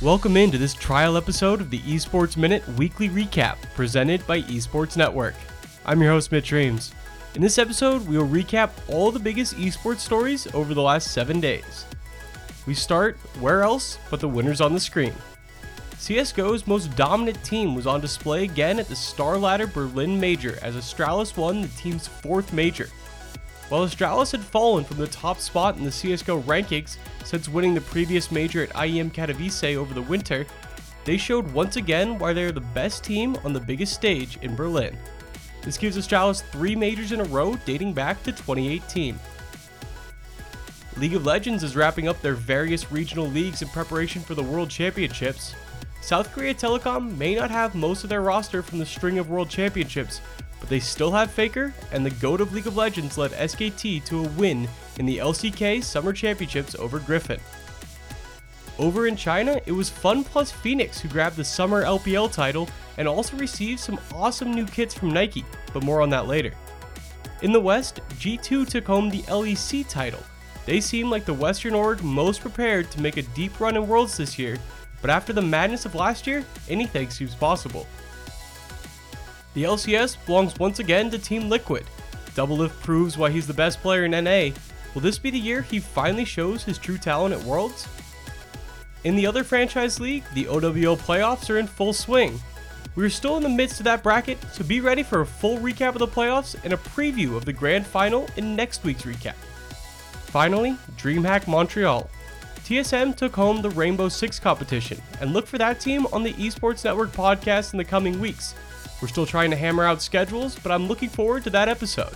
Welcome into this trial episode of the Esports Minute weekly recap presented by Esports Network. I'm your host, Mitch Reams. In this episode, we will recap all the biggest esports stories over the last seven days. We start where else but the winners on the screen. CSGO's most dominant team was on display again at the StarLadder Berlin Major as Astralis won the team's fourth major. While Astralis had fallen from the top spot in the CSGO rankings since winning the previous major at IEM Katowice over the winter, they showed once again why they are the best team on the biggest stage in Berlin. This gives Astralis three majors in a row dating back to 2018. League of Legends is wrapping up their various regional leagues in preparation for the World Championships. South Korea Telecom may not have most of their roster from the string of World Championships, but they still have Faker, and the GOAT of League of Legends led SKT to a win in the LCK Summer Championships over Griffin. Over in China, it was Fun Plus Phoenix who grabbed the Summer LPL title and also received some awesome new kits from Nike, but more on that later. In the West, G2 took home the LEC title. They seem like the Western org most prepared to make a deep run in Worlds this year, but after the madness of last year, anything seems possible. The LCS belongs once again to Team Liquid. Doublelift proves why he's the best player in NA. Will this be the year he finally shows his true talent at Worlds? In the other franchise league, the OWL playoffs are in full swing. We're still in the midst of that bracket, so be ready for a full recap of the playoffs and a preview of the grand final in next week's recap. Finally, DreamHack Montreal. TSM took home the Rainbow Six competition, and look for that team on the Esports Network podcast in the coming weeks. We're still trying to hammer out schedules, but I'm looking forward to that episode.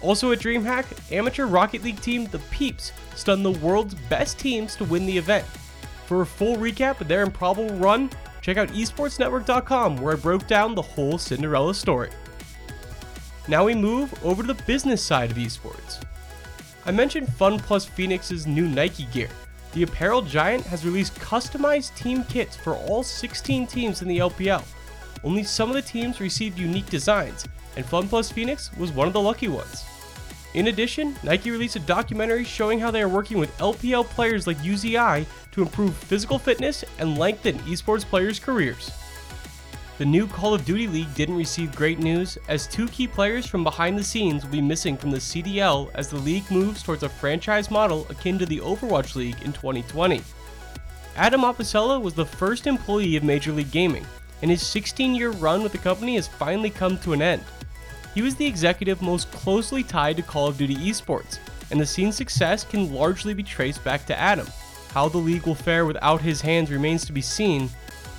Also at DreamHack, amateur Rocket League team The Peeps stunned the world's best teams to win the event. For a full recap of their improbable run, check out esportsnetwork.com where I broke down the whole Cinderella story. Now we move over to the business side of esports. I mentioned Fun Plus Phoenix's new Nike gear. The apparel giant has released customized team kits for all 16 teams in the LPL. Only some of the teams received unique designs, and FunPlus Phoenix was one of the lucky ones. In addition, Nike released a documentary showing how they are working with LPL players like UZI to improve physical fitness and lengthen esports players' careers. The new Call of Duty League didn't receive great news, as two key players from behind the scenes will be missing from the CDL as the league moves towards a franchise model akin to the Overwatch League in 2020. Adam Apicella was the first employee of Major League Gaming, and his 16 year run with the company has finally come to an end. He was the executive most closely tied to Call of Duty esports, and the scene's success can largely be traced back to Adam. How the league will fare without his hands remains to be seen,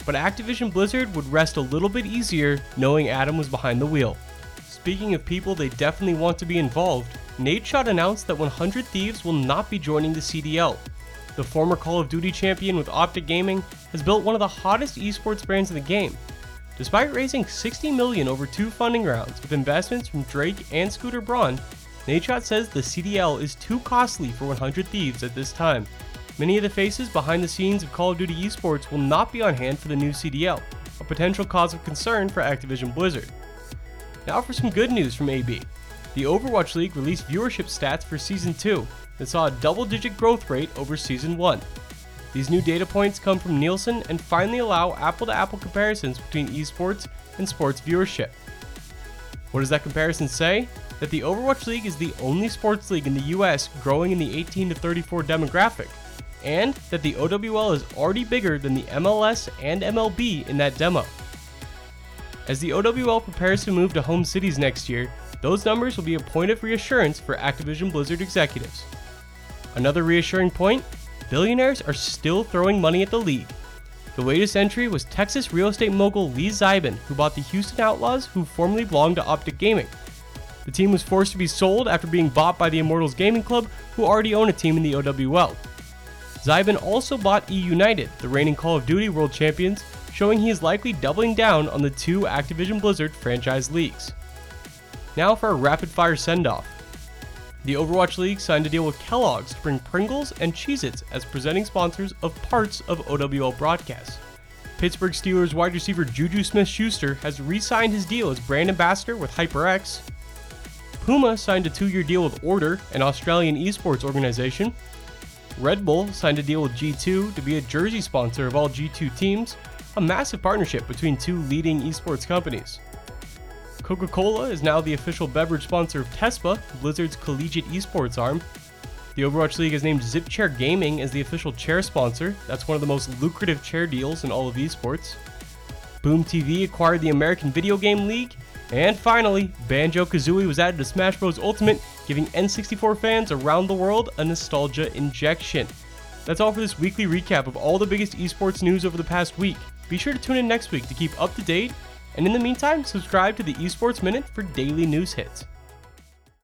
but Activision Blizzard would rest a little bit easier knowing Adam was behind the wheel. Speaking of people they definitely want to be involved, Nadeshot announced that 100 Thieves will not be joining the CDL, the former Call of Duty champion with Optic Gaming, has built one of the hottest esports brands in the game. Despite raising 60 million over two funding rounds with investments from Drake and Scooter Braun, Nadeshot says the CDL is too costly for 100 Thieves at this time. Many of the faces behind the scenes of Call of Duty esports will not be on hand for the new CDL, a potential cause of concern for Activision Blizzard. Now for some good news from AB. The Overwatch League released viewership stats for Season 2, that saw a double digit growth rate over Season 1. These new data points come from Nielsen and finally allow apple to apple comparisons between esports and sports viewership. What does that comparison say? That the Overwatch League is the only sports league in the US growing in the 18 to 34 demographic, and that the OWL is already bigger than the MLS and MLB in that demo. As the OWL prepares to move to home cities next year, those numbers will be a point of reassurance for Activision Blizzard executives. Another reassuring point billionaires are still throwing money at the league. The latest entry was Texas real estate mogul Lee Zieben, who bought the Houston Outlaws, who formerly belonged to Optic Gaming. The team was forced to be sold after being bought by the Immortals Gaming Club, who already own a team in the OWL. Zieben also bought E United, the reigning Call of Duty World Champions, showing he is likely doubling down on the two Activision Blizzard franchise leagues. Now for a rapid fire send off. The Overwatch League signed a deal with Kellogg's to bring Pringles and Cheez Its as presenting sponsors of parts of OWL broadcasts. Pittsburgh Steelers wide receiver Juju Smith Schuster has re signed his deal as brand ambassador with HyperX. Puma signed a two year deal with Order, an Australian esports organization. Red Bull signed a deal with G2 to be a jersey sponsor of all G2 teams, a massive partnership between two leading esports companies. Coca Cola is now the official beverage sponsor of TESPA, Blizzard's collegiate esports arm. The Overwatch League has named ZipChair Gaming as the official chair sponsor. That's one of the most lucrative chair deals in all of esports. Boom TV acquired the American Video Game League. And finally, Banjo Kazooie was added to Smash Bros. Ultimate, giving N64 fans around the world a nostalgia injection. That's all for this weekly recap of all the biggest esports news over the past week. Be sure to tune in next week to keep up to date and in the meantime, subscribe to the Esports Minute for daily news hits.